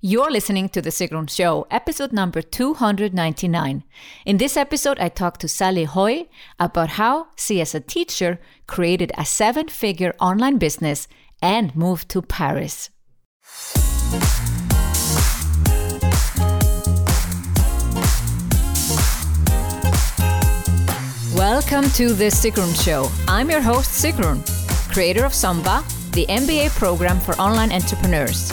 You're listening to The Sigrun Show, episode number 299. In this episode, I talked to Sally Haughey about how she, as a teacher, created a seven figure online business and moved to Paris. Welcome to The Sigrun Show. I'm your host, Sigrun, creator of SUMBA, the MBA program for online entrepreneurs.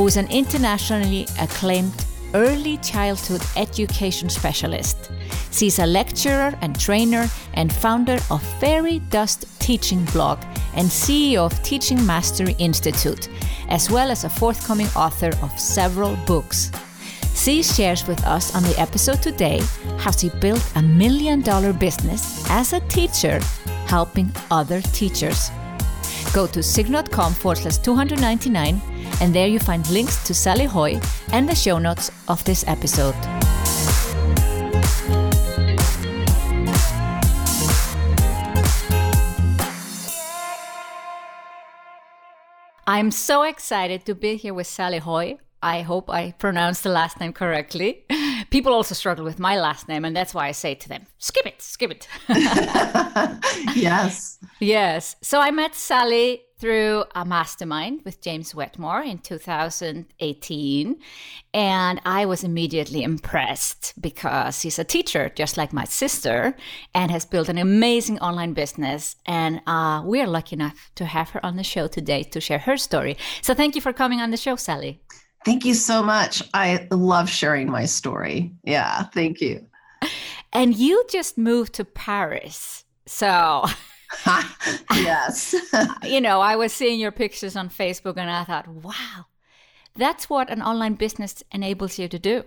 who is an internationally acclaimed early childhood education specialist. She's a lecturer and trainer and founder of Fairy Dust Teaching Blog and CEO of Teaching Mastery Institute, as well as a forthcoming author of several books. She shares with us on the episode today how she built a million dollar business as a teacher, helping other teachers. Go to sigrun.com forward slash 299 and there you find links to Sally Haughey and the show notes of this episode. I'm so excited to be here with Sally Haughey. I hope I pronounced the last name correctly. People also struggle with my last name, and that's why I say to them, skip it, skip it. yes. Yes. So I met Sally through a mastermind with James Wedmore in 2018. And I was immediately impressed because he's a teacher, just like my sister, and has built an amazing online business. And uh, we are lucky enough to have her on the show today to share her story. So thank you for coming on the show, Sally. Thank you so much. I love sharing my story. Yeah, thank you. And you just moved to Paris. So yes. you know, I was seeing your pictures on Facebook and I thought, wow, that's what an online business enables you to do.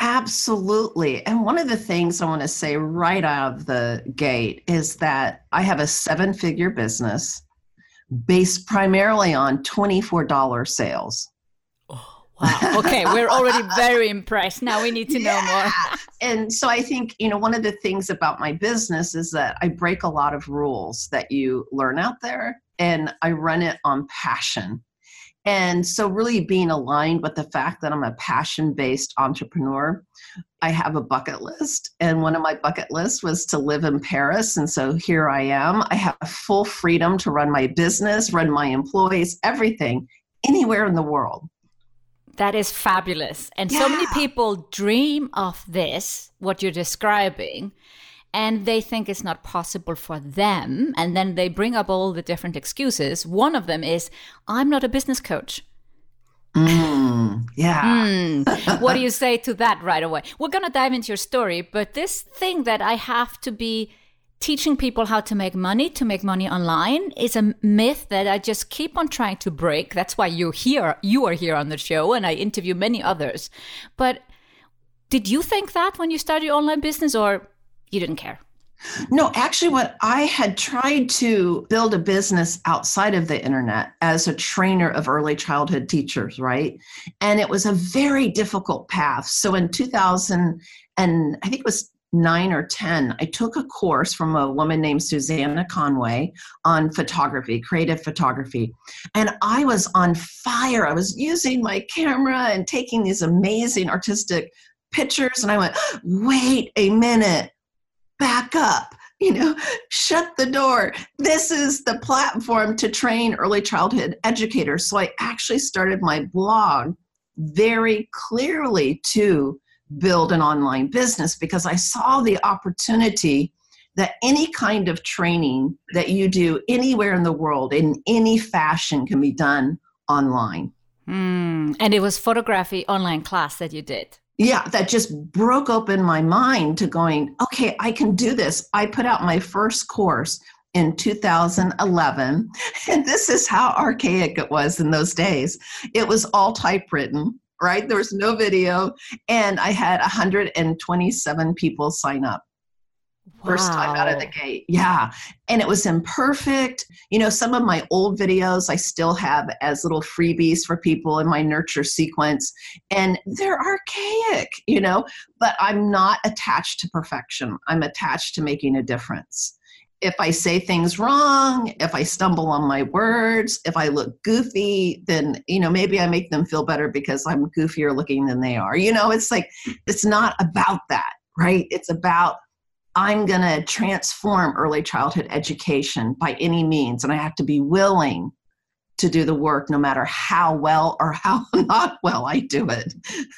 Absolutely. And one of the things I want to say right out of the gate is that I have a seven figure business based primarily on $24 sales. Wow. Okay, we're already very impressed. Now we need to know more. and so I think, you know, one of the things about my business is that I break a lot of rules that you learn out there and I run it on passion. And so, really being aligned with the fact that I'm a passion based entrepreneur, I have a bucket list. And one of my bucket lists was to live in Paris. And so, here I am. I have full freedom to run my business, run my employees, everything, anywhere in the world. That is fabulous. And yeah. so many people dream of this, what you're describing, and they think it's not possible for them. And then they bring up all the different excuses. One of them is, I'm not a business coach. Mm, yeah. Mm. What do you say to that right away? We're going to dive into your story, but this thing that I have to be teaching people how to make money, to make money online is a myth that I just keep on trying to break. That's why you're here. You are here on the show and I interview many others. But did you think that when you started your online business or you didn't care? No, actually, what I had tried to build a business outside of the internet as a trainer of early childhood teachers, right? And it was a very difficult path. So in 2000, and I think it was nine or 10, I took a course from a woman named Susannah Conway on photography, creative photography. And I was on fire. I was using my camera and taking these amazing artistic pictures. And I went, wait a minute, back up. You know, shut the door. This is the platform to train early childhood educators. So I actually started my blog very clearly to build an online business because I saw the opportunity that any kind of training that you do anywhere in the world in any fashion can be done online. Mm, and it was photography online class that you did. Yeah, that just broke open my mind to going, okay, I can do this. I put out my first course in 2011, and this is how archaic it was in those days. It was all typewritten right? There was no video. And I had 127 people sign up. Wow. First time out of the gate. Yeah. And it was imperfect. You know, some of my old videos I still have as little freebies for people in my nurture sequence. And they're archaic, you know, but I'm not attached to perfection. I'm attached to making a difference if I say things wrong, if I stumble on my words, if I look goofy, then you know maybe I make them feel better because I'm goofier looking than they are. You know, it's like it's not about that, right? It's about I'm going to transform early childhood education by any means and I have to be willing to do the work no matter how well or how not well I do it.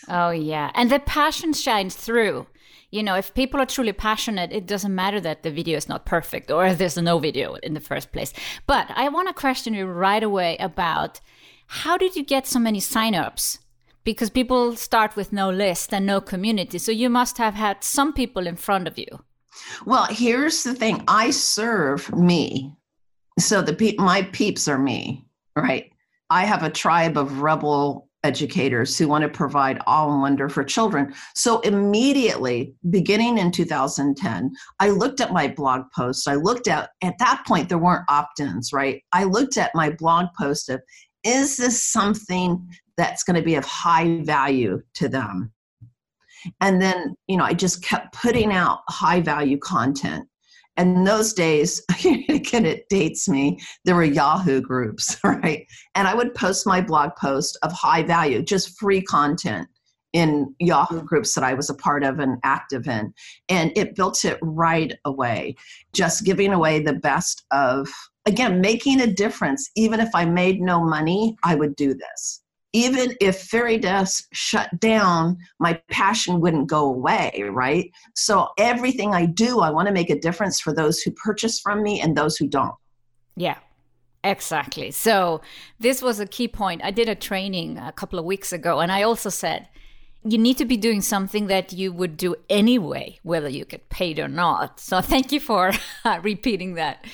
Oh yeah, and the passion shines through you know, if people are truly passionate, it doesn't matter that the video is not perfect or there's no video in the first place. But I want to question you right away about how did you get so many signups? Because people start with no list and no community. So you must have had some people in front of you. Well, here's the thing I serve me. So the pe- my peeps are me, right? I have a tribe of rebel educators who want to provide all in wonder for children. So immediately, beginning in 2010, I looked at my blog post. I looked at, at that point, there weren't opt ins, right? I looked at my blog post of, is this something that's going to be of high value to them? And then, you know, I just kept putting out high value content. And those days, again, it dates me, there were Yahoo groups, right? And I would post my blog post of high value, just free content in Yahoo groups that I was a part of and active in. And it built it right away, just giving away the best of, again, making a difference. Even if I made no money, I would do this even if Fairy Dust shut down, my passion wouldn't go away, right? So everything I do, I want to make a difference for those who purchase from me and those who don't. Yeah. Exactly. So, this was a key point. I did a training a couple of weeks ago, and I also said, you need to be doing something that you would do anyway, whether you get paid or not. So, thank you for repeating that.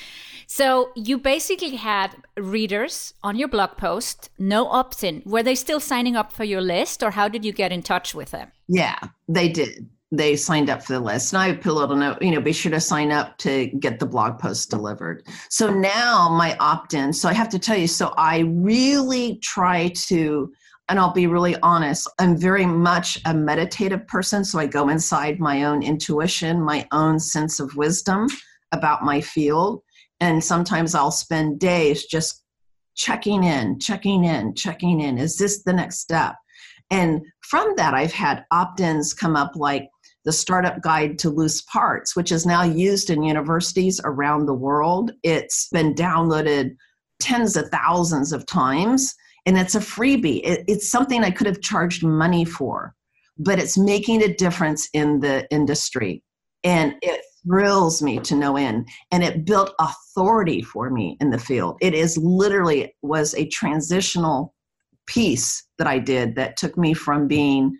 So you basically had readers on your blog post, no opt in. Were they still signing up for your list or how did you get in touch with them? Yeah, they did. They signed up for the list. And I put a little note, you know, be sure to sign up to get the blog post delivered. So now my opt in, so I have to tell you, so I really try to and I'll be really honest, I'm very much a meditative person. So I go inside my own intuition, my own sense of wisdom about my field. And sometimes I'll spend days just checking in, checking in, checking in. Is this the next step? And from that, I've had opt ins come up like the Startup Guide to Loose Parts, which is now used in universities around the world. It's been downloaded tens of thousands of times, and it's a freebie. It, it's something I could have charged money for, but it's making a difference in the industry. And it thrills me to no end and it built authority for me in the field. It is literally was a transitional piece that i did that took me from being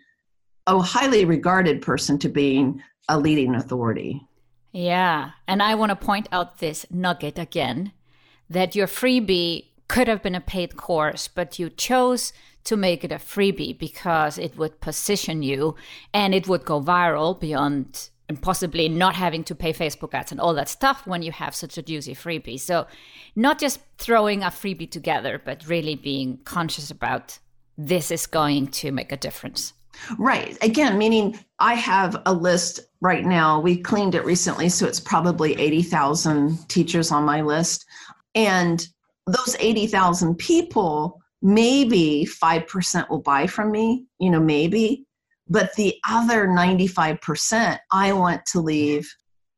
a highly regarded person to being a leading authority. Yeah and i want to point out this nugget again that your freebie could have been a paid course but you chose to make it a freebie because it would position you and it would go viral beyond and possibly not having to pay Facebook ads and all that stuff when you have such a juicy freebie. So, not just throwing a freebie together, but really being conscious about this is going to make a difference. Right. Again, meaning I have a list right now. We cleaned it recently, so it's probably 80,000 teachers on my list. And those 80,000 people, maybe 5% will buy from me, you know, maybe. But the other 95%, I want to leave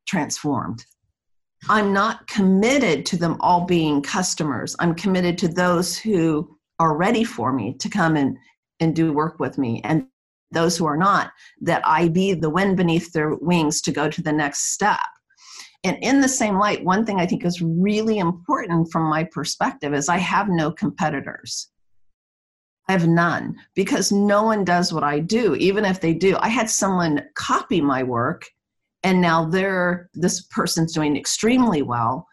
transformed. I'm not committed to them all being customers. I'm committed to those who are ready for me to come and, and do work with me. And those who are not, that I be the wind beneath their wings to go to the next step. And in the same light, one thing I think is really important from my perspective is I have no competitors. I have none because no one does what I do, even if they do. I had someone copy my work and now they're this person's doing extremely well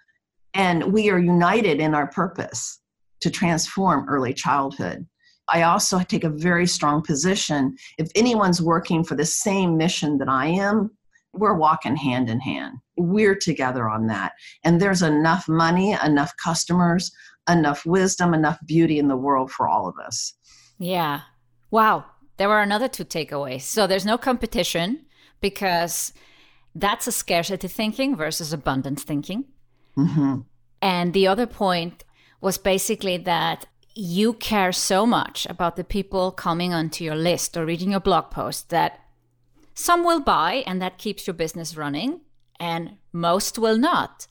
and we are united in our purpose to transform early childhood I also take a very strong position. If anyone's working for the same mission that I am, we're walking hand in hand. We're together on that. And there's enough money, enough customers, enough wisdom, enough beauty in the world for all of us. Yeah. Wow. There were another two takeaways. So there's no competition because that's a scarcity thinking versus abundance thinking. Mm-hmm. And the other point was basically that you care so much about the people coming onto your list or reading your blog post that some will buy and that keeps your business running, and most will not.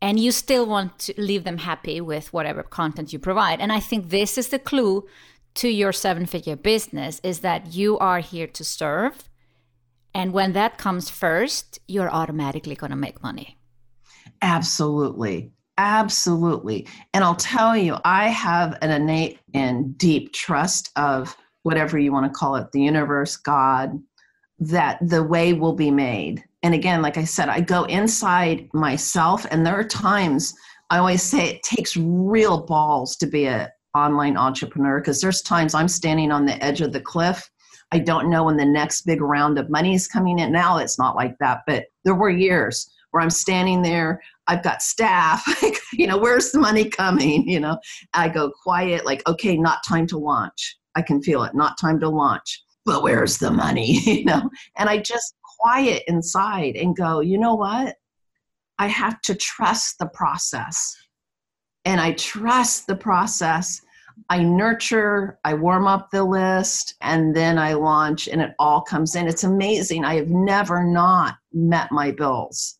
And you still want to leave them happy with whatever content you provide. And I think this is the clue to your seven figure business is that you are here to serve. And when that comes first, you're automatically going to make money. Absolutely. Absolutely. And I'll tell you, I have an innate and deep trust of whatever you want to call it the universe, God, that the way will be made. And again, like I said, I go inside myself, and there are times I always say it takes real balls to be an online entrepreneur because there's times I'm standing on the edge of the cliff. I don't know when the next big round of money is coming in. Now it's not like that, but there were years where I'm standing there. I've got staff. you know, where's the money coming? You know, I go quiet, like, okay, not time to launch. I can feel it, not time to launch but where's the money? you know, and I just quiet inside and go, you know what? I have to trust the process. And I trust the process. I nurture, I warm up the list, and then I launch, and it all comes in. It's amazing. I have never not met my bills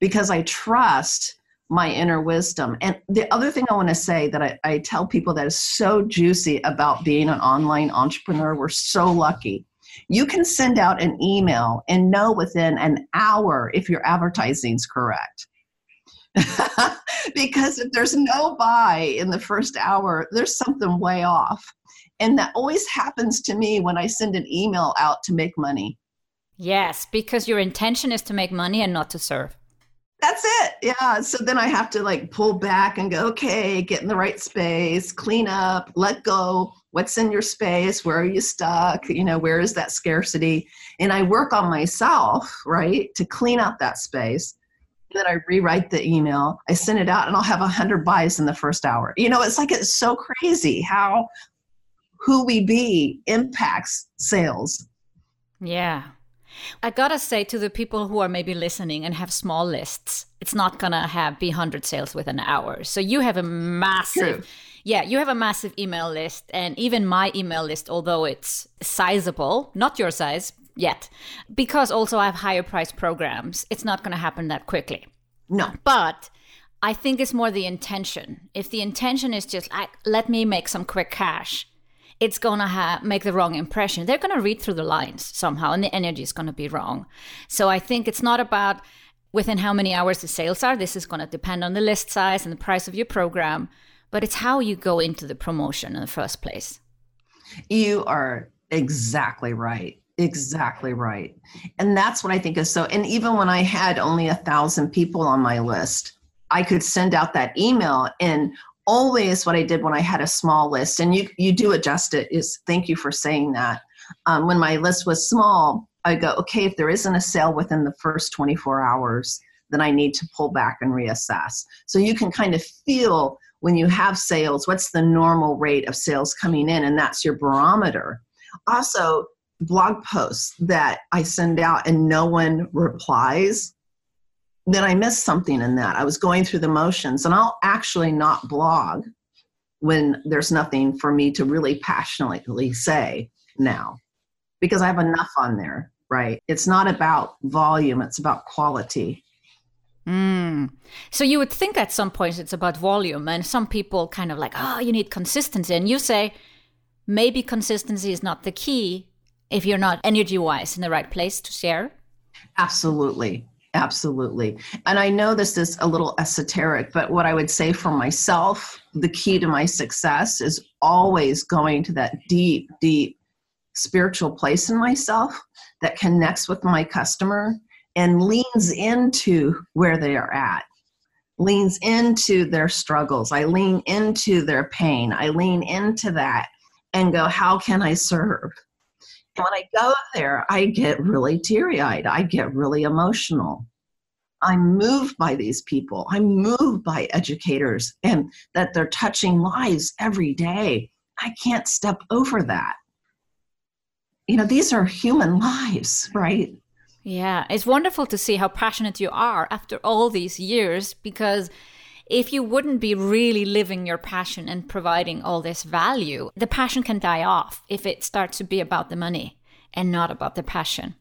because I trust my inner wisdom. And the other thing I want to say that I, I, tell people that is so juicy about being an online entrepreneur, we're so lucky. You can send out an email and know within an hour if your advertising is correct. because if there's no buy in the first hour, there's something way off. And that always happens to me when I send an email out to make money. Yes, because your intention is to make money and not to serve. That's it. Yeah. So then I have to like pull back and go, okay, get in the right space, clean up, let go. What's in your space? Where are you stuck? You know, where is that scarcity? And I work on myself, right, to clean up that space. Then I rewrite the email, I send it out, and I'll have a hundred buys in the first hour. You know, it's like it's so crazy how who we be impacts sales. Yeah. I gotta say to the people who are maybe listening and have small lists, it's not gonna have be hundred sales within an hour. So you have a massive, True. yeah, you have a massive email list, and even my email list, although it's sizable, not your size yet, because also I have higher price programs. It's not gonna happen that quickly. No, but. I think it's more the intention. If the intention is just like, let me make some quick cash, it's gonna ha- make the wrong impression. They're gonna read through the lines somehow, and the energy is gonna be wrong. So I think it's not about within how many hours the sales are. This is gonna depend on the list size and the price of your program, but it's how you go into the promotion in the first place. You are exactly right exactly right and that's what i think is so and even when i had only a thousand people on my list i could send out that email and always what I did when I had a small list, and you you do adjust it. Is thank you for saying that. Um, when my list was small, I go okay. If there isn't a sale within the first 24 hours, then I need to pull back and reassess. So you can kind of feel when you have sales, what's the normal rate of sales coming in, and that's your barometer. Also, blog posts that I send out and no one replies then I missed something in that. I was going through the motions, and I'll actually not blog when there's nothing for me to really passionately say now because I have enough on there, right? It's not about volume, it's about quality. Mm. So you would think at some point it's about volume, and some people kind of like, oh, you need consistency. And you say maybe consistency is not the key if you're not energy wise in the right place to share. Absolutely. Absolutely. And I know this is a little esoteric, but what I would say for myself, the key to my success is always going to that deep, deep spiritual place in myself that connects with my customer and leans into where they are at. leans into their struggles. I lean into their pain. I lean into that and go, how can I serve? When I go there, I get really teary eyed. I get really emotional. I'm moved by these people. I'm moved by educators and that they're touching lives every day. I can't step over that. You know, these are human lives, right? Yeah, it's wonderful to see how passionate you are after all these years because if you wouldn't be really living your passion and providing all this value, the passion can die off if it starts to be about the money and not about the passion.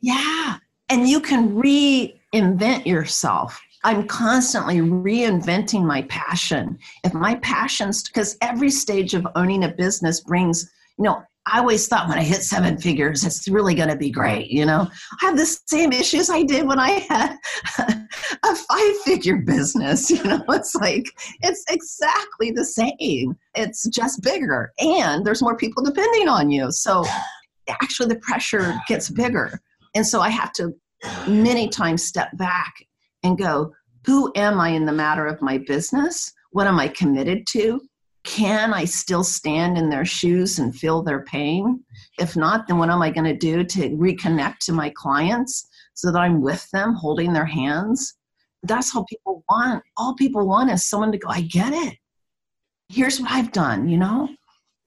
Yeah. And you can reinvent yourself. I'm constantly reinventing my passion. If my passions, because every stage of owning a business brings, you know, I always thought when I hit seven figures, it's really going to be great. You know, I have the same issues I did when I had a five figure business. You know, it's like, it's exactly the same. It's just bigger and there's more people depending on you. So actually, the pressure gets bigger. And so I have to many times step back and go, who am I in the matter of my business? What am I committed to? Can I still stand in their shoes and feel their pain? If not, then what am I going to do to reconnect to my clients so that I'm with them, holding their hands? That's how people want. All people want is someone to go, I get it. Here's what I've done, you know?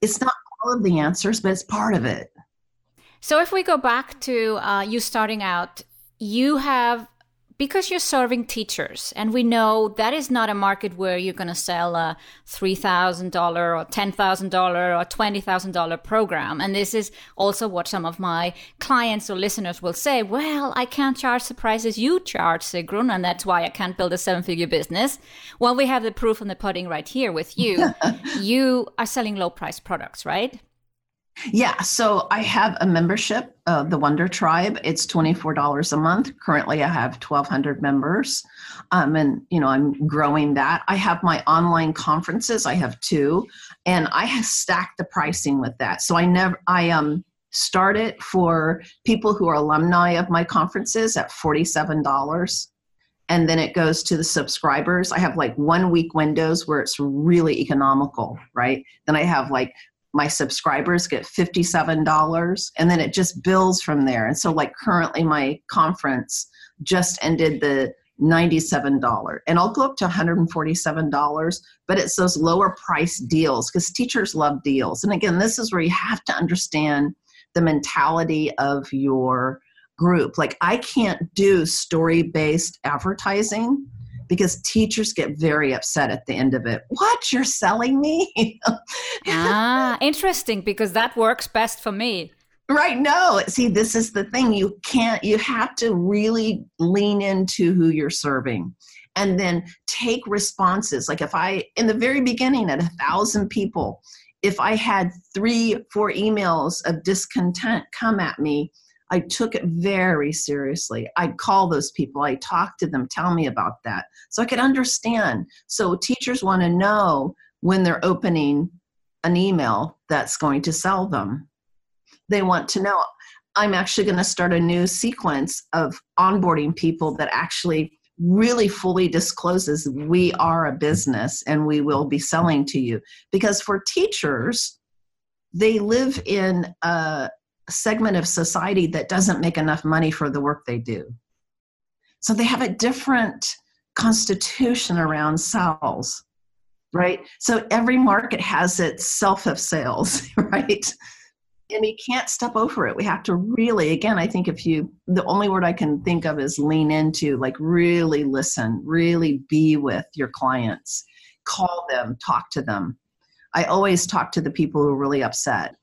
It's not all of the answers, but it's part of it. So if we go back to uh, you starting out, you have because you're serving teachers and we know that is not a market where you're going to sell a $3000 or $10000 or $20000 program. And this is also what some of my clients or listeners will say well i can't charge the prices you charge sigrun and that's why i can't build a seven figure business. Well we have the proof in the pudding right here with you. You are selling low price products right yeah, so I have a membership, of the Wonder Tribe. It's twenty four dollars a month. Currently, I have twelve hundred members, um, and you know I'm growing that. I have my online conferences. I have two, and I have stacked the pricing with that. So I never, I um start it for people who are alumni of my conferences at forty seven dollars and then it goes to the subscribers. I have like one week windows where it's really economical, right? Then I have like my subscribers get $57 and then it just bills from there. And so like currently my conference just ended the $97 and i'll go up to $147 but it's those lower price deals because teachers love deals. And again this is where you have to understand the mentality of your group. Like i can't do story based advertising because teachers get very upset at the end of it. What? You're selling me? ah, interesting because that works best for me. Right. No, see, this is the thing. You can't, you have to really lean into who you're serving and then take responses. Like if I, in the very beginning, at a thousand people, if I had three, four emails of discontent come at me, I took it very seriously. I'd call those people, I talk to them, tell me about that. So I could understand. So teachers want to know when they're opening an email that's going to sell them. They want to know. I'm actually going to start a new sequence of onboarding people that actually really fully discloses we are a business and we will be selling to you. Because for teachers, they live in a, segment of society that doesn't make enough money for the work they do. So they have a different constitution around sales, right? So every market has its self of sales, right? And we can't step over it. We have to really, again, I think if you, the only word I can think of is lean into, like really listen, really be with your clients, call them, talk to them. I always talk to the people who are really upset.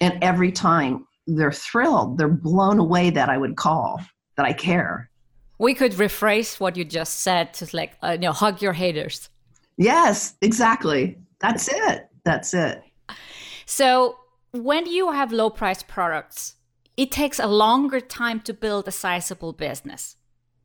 And every time they're thrilled. They're blown away that I would call, that I care. We could rephrase what you just said to like, uh, you know, hug your haters. Yes, exactly. That's it. That's it. So when you have low price products, it takes a longer time to build a sizable business.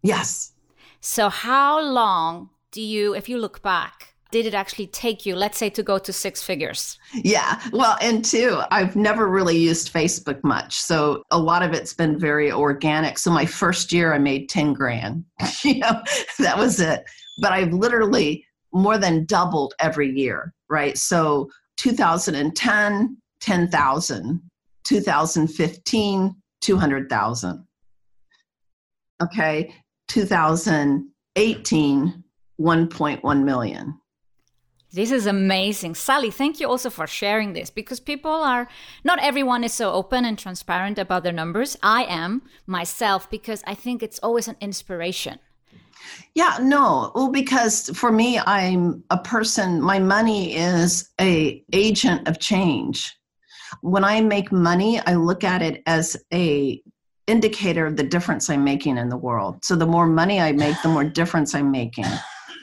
Yes. So how long do you, if you look back, did it actually take you, let's say, to go to six figures? Yeah. Well, and two, I've never really used Facebook much. So a lot of it's been very organic. So my first year, I made 10 grand. you know, that was it. But I've literally more than doubled every year, right? So 2010, 10,000. 2015, 200,000. Okay. 2018, 1.1 million. This is amazing. Sally, thank you also for sharing this because people are, not everyone is so open and transparent about their numbers. I am myself because I think it's always an inspiration. Yeah, no. Well, because for me, I'm a person, my money is a agent of change. When I make money, I look at it as a indicator of the difference I'm making in the world. So the more money I make, the more difference I'm making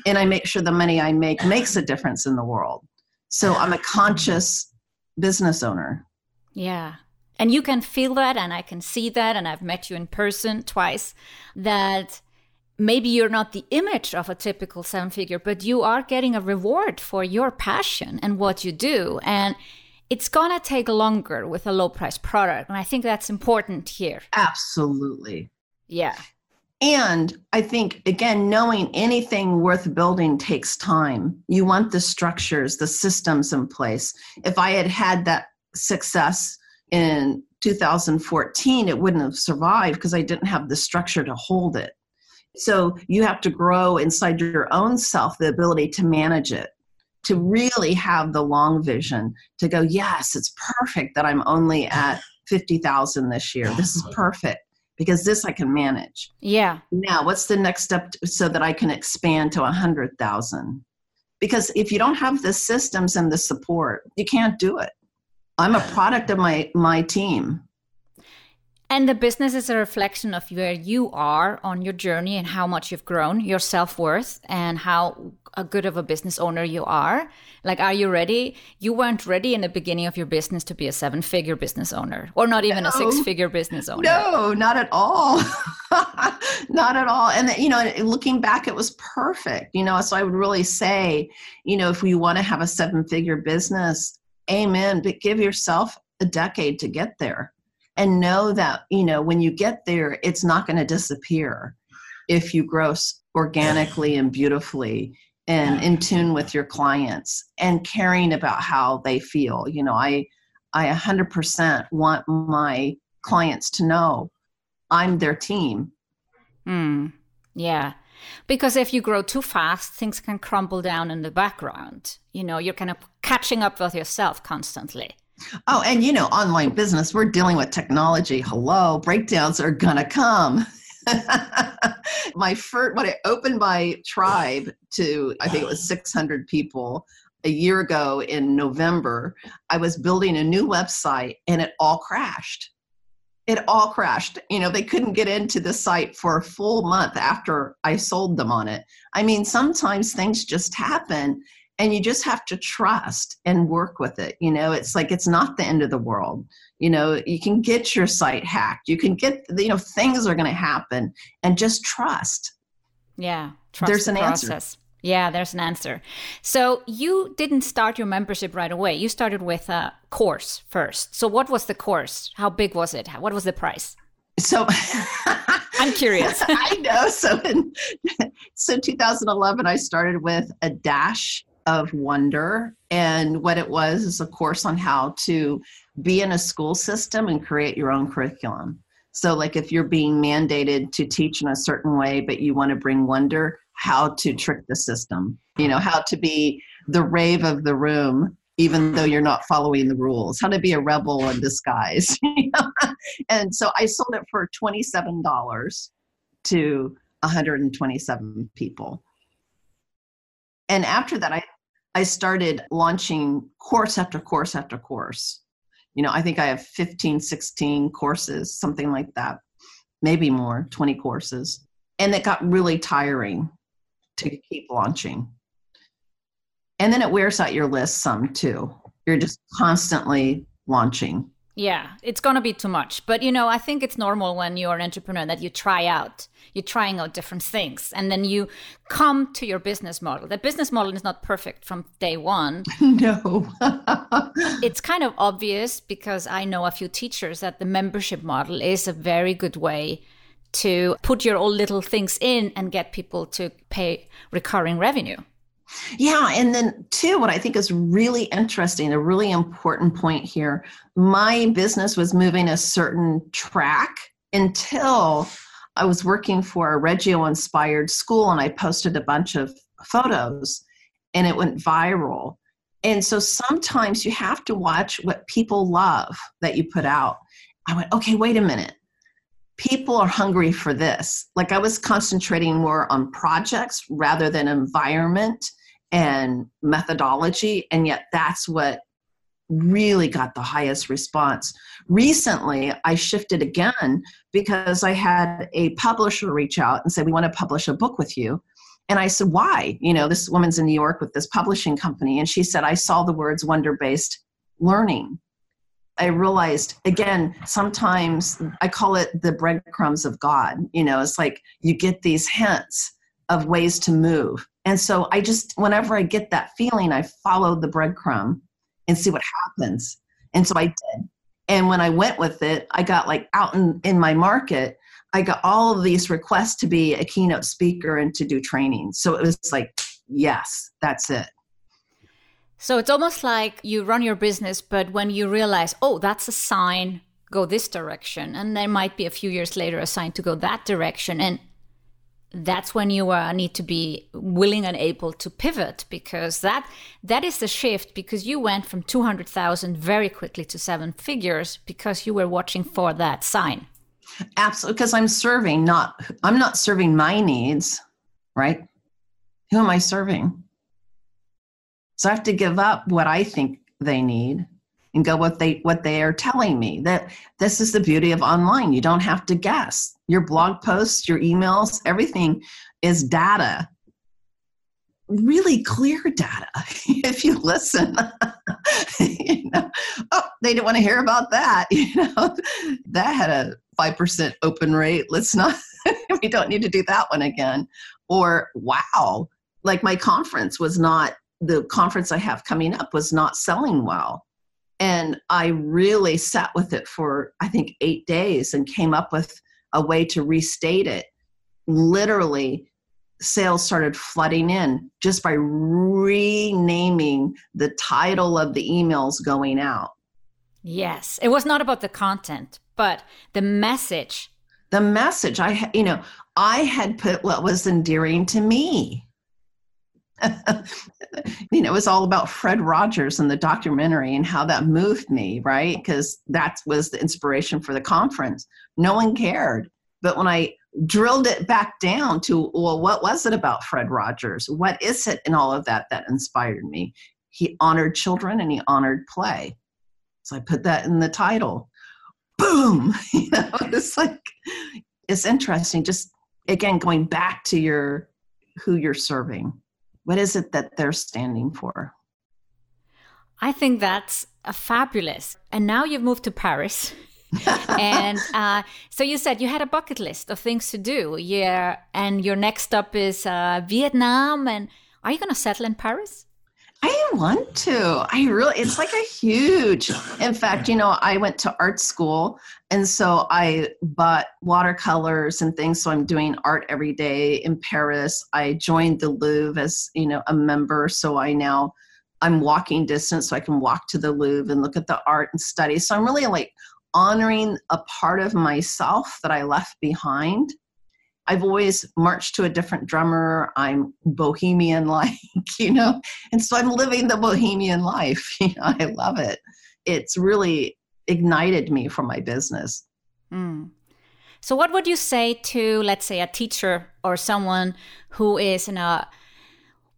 and I make sure the money I make makes a difference in the world. So I'm a conscious business owner. Yeah. And you can feel that, and I can see that, and I've met you in person twice. That maybe you're not the image of a typical seven figure, but you are getting a reward for your passion and what you do. And it's going to take longer with a low price product. And I think that's important here. Absolutely. Yeah. And I think, again, knowing anything worth building takes time. You want the structures, the systems in place. If I had had that success in 2014, it wouldn't have survived because I didn't have the structure to hold it. So you have to grow inside your own self the ability to manage it, to really have the long vision, to go, yes, it's perfect that I'm only at 50,000 this year. This is perfect because this I can manage. Yeah. Now, what's the next step so that I can expand to a hundred thousand? Because if you don't have the systems and the support, you can't do it. I'm a product of my my team. And the business is a reflection of where you are on your journey and how much you've grown, your self worth, and how a good of a business owner you are. Like, are you ready? You weren't ready in the beginning of your business to be a seven figure business owner or not even no. a six figure business owner. No, not at all. not at all. And, you know, looking back, it was perfect. You know, so I would really say, you know, if we want to have a seven figure business, amen, but give yourself a decade to get there and know that you know when you get there it's not going to disappear if you grow organically and beautifully and in tune with your clients and caring about how they feel. You know i i 100% want my clients to know i'm their team. Mm, yeah. Because if you grow too fast things can crumble down in the background. You know you're kind of catching up with yourself constantly Oh, and you know, online business, we're dealing with technology. Hello, breakdowns are gonna come. my first, when I opened my tribe to, I think it was 600 people a year ago in November, I was building a new website and it all crashed. It all crashed. You know, they couldn't get into the site for a full month after I sold them on it. I mean, sometimes things just happen and you just have to trust and work with it you know? It's like it's not the end of the world. You know you can get your site hacked. You can get you know things are going to happen and just trust. Yeah trust there's the an answer. yeah there's an answer. So you didn't start your membership right away. You started with a course first. So what was the course? How big was it? What was the price? So i'm curious. I know. So in so 2011 i started with a dash of wonder. And what it was is a course on how to be in a school system and create your own curriculum. So, like if you're being mandated to teach in a certain way, but you want to bring wonder, how to trick the system, you know, how to be the rave of the room, even though you're not following the rules, how to be a rebel in disguise. and so I sold it for $27 to 127 people. And after that, I I started launching course after course after course. You know, I think I have 15, 16 courses, something like that, maybe more, 20 courses. And it got really tiring to keep launching. And then it wears out your list some too. You're just constantly launching. Yeah, it's going to be too much. But you know, I think it's normal when you're an entrepreneur that you try out, you're trying out different things, and then you come to your business model. The business model is not perfect from day one. No. it's kind of obvious because I know a few teachers that the membership model is a very good way to put your own little things in and get people to pay recurring revenue. Yeah. And then, too, what I think is really interesting, a really important point here my business was moving a certain track until I was working for a Reggio inspired school and I posted a bunch of photos and it went viral. And so sometimes you have to watch what people love that you put out. I went, okay, wait a minute. People are hungry for this. Like I was concentrating more on projects rather than environment and methodology and yet that's what really got the highest response. Recently i shifted again because i had a publisher reach out and say we want to publish a book with you. And i said why? You know this woman's in new york with this publishing company. And she said i saw the words wonder based learning. I realized again sometimes i call it the breadcrumbs of god. You know it's like you get these hints of ways to move and so I just, whenever I get that feeling, I follow the breadcrumb and see what happens. And so I did. And when I went with it, I got like out in, in my market, I got all of these requests to be a keynote speaker and to do training. So it was like, yes, that's it. So it's almost like you run your business, but when you realize, oh, that's a sign, go this direction. And there might be a few years later a sign to go that direction. And that's when you uh, need to be willing and able to pivot because that that is the shift because you went from 200,000 very quickly to seven figures because you were watching for that sign. Absolutely because i'm serving not i'm not serving my needs right? Who am i serving? So i have to give up what i think they need and go what they what they are telling me that this is the beauty of online. You don't have to guess. Your blog posts your emails everything is data. Really clear data. If you listen you know oh they didn't want to hear about that you know. That had a 5% open rate. Let's not we don't need to do that one again. Or wow. Like my conference was not the conference i have coming up was not selling well and I really sat with it for, I think, eight days and came up with a way to restate it. Literally, sales started flooding in just by renaming the title of the emails going out. Yes, it was not about the content, but the message. The message. I, you know, I had put what was endearing to me. you know, it was all about Fred Rogers and the documentary and how that moved me, right? Because that was the inspiration for the conference. No one cared. But when I drilled it back down to, well, what was it about Fred Rogers? What is it in all of that that inspired me? He honored children and he honored play. So I put that in the title. Boom! You know, it's like, it's interesting. Just again, going back to your who you're serving what is it that they're standing for? I think that's fabulous. And now you've moved to Paris. and uh, so you said you had a bucket list of things to do. Yeah. And your next stop is uh, Vietnam. And are you going to settle in Paris? I want to. I really, it's like a huge. In fact, you know, I went to art school and so I bought watercolors and things. So I'm doing art every day in Paris. I joined the Louvre as, you know, a member. So I now, I'm walking distance so I can walk to the Louvre and look at the art and study. So I'm really like honoring a part of myself that I left behind I've always marched to a different drummer. I'm bohemian like, you know, and so I'm living the bohemian life. You know, I love it. It's really ignited me for my business. Mm. So, what would you say to, let's say, a teacher or someone who is in a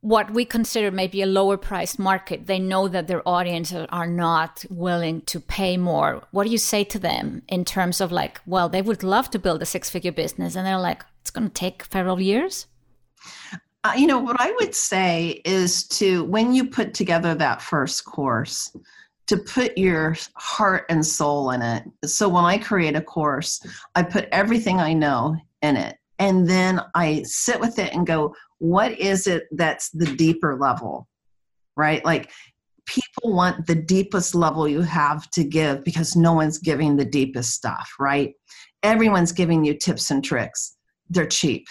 what we consider maybe a lower priced market? They know that their audience are not willing to pay more. What do you say to them in terms of like, well, they would love to build a six figure business, and they're like, it's going to take several years? Uh, you know, what I would say is to, when you put together that first course, to put your heart and soul in it. So when I create a course, I put everything I know in it. And then I sit with it and go, what is it that's the deeper level? Right? Like people want the deepest level you have to give because no one's giving the deepest stuff, right? Everyone's giving you tips and tricks. They're cheap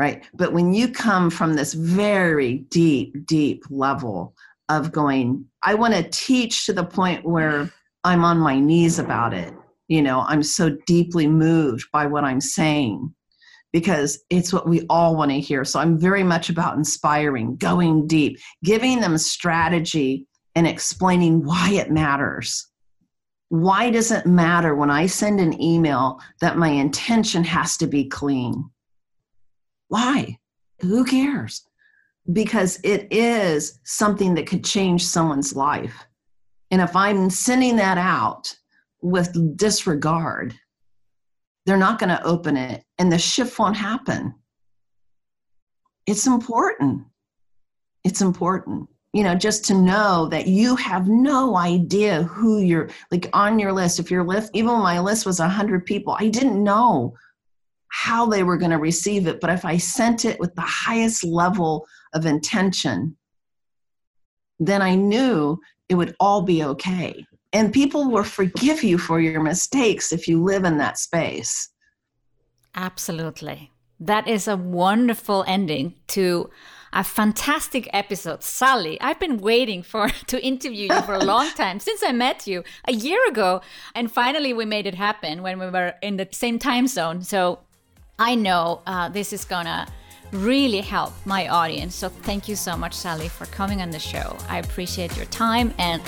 right? But when you come from this very deep, deep level of going, I want to teach to the point where I'm on my knees about it. You know, I'm so deeply moved by what I'm saying because it's what we all want to hear. So I'm very much about inspiring, going deep, giving them strategy and explaining why it matters. Why does it matter when I send an email that my intention has to be clean? Why? Who cares? Because it is something that could change someone's life. And if I'm sending that out with disregard, they're not going to open it and the shift won't happen. It's important. It's important you know just to know that you have no idea who you're like on your list if your list even my list was 100 people i didn't know how they were going to receive it. But if I sent it with the highest level of intention, then I knew it would all be okay. And people will forgive you for your mistakes if you live in that space. Absolutely. That is a wonderful ending to a fantastic episode. Sally, I've been waiting for to interview you for a long time since I met you a year ago and finally we made it happen when we were in the same time zone. So I know uh, this is gonna really help my audience. So thank you so much, Sally, for coming on the show. I appreciate your time and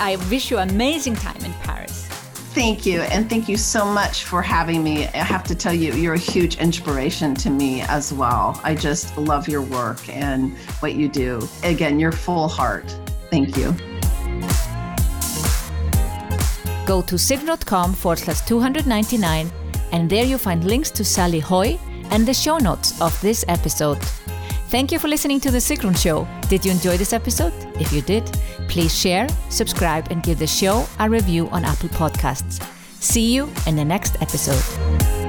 I wish you an amazing time in Paris. Thank you. And thank you so much for having me. I have to tell you, you're a huge inspiration to me as well. I just love your work and what you do. Again, your full heart. Thank you. Go to sigrun.com forward slash 299 and there you find links to Sally Haughey and the show notes of this episode. Thank you for listening to The Sigrun Show. Did you enjoy this episode? If you did, please share, subscribe, and give the show a review on Apple Podcasts. See you in the next episode.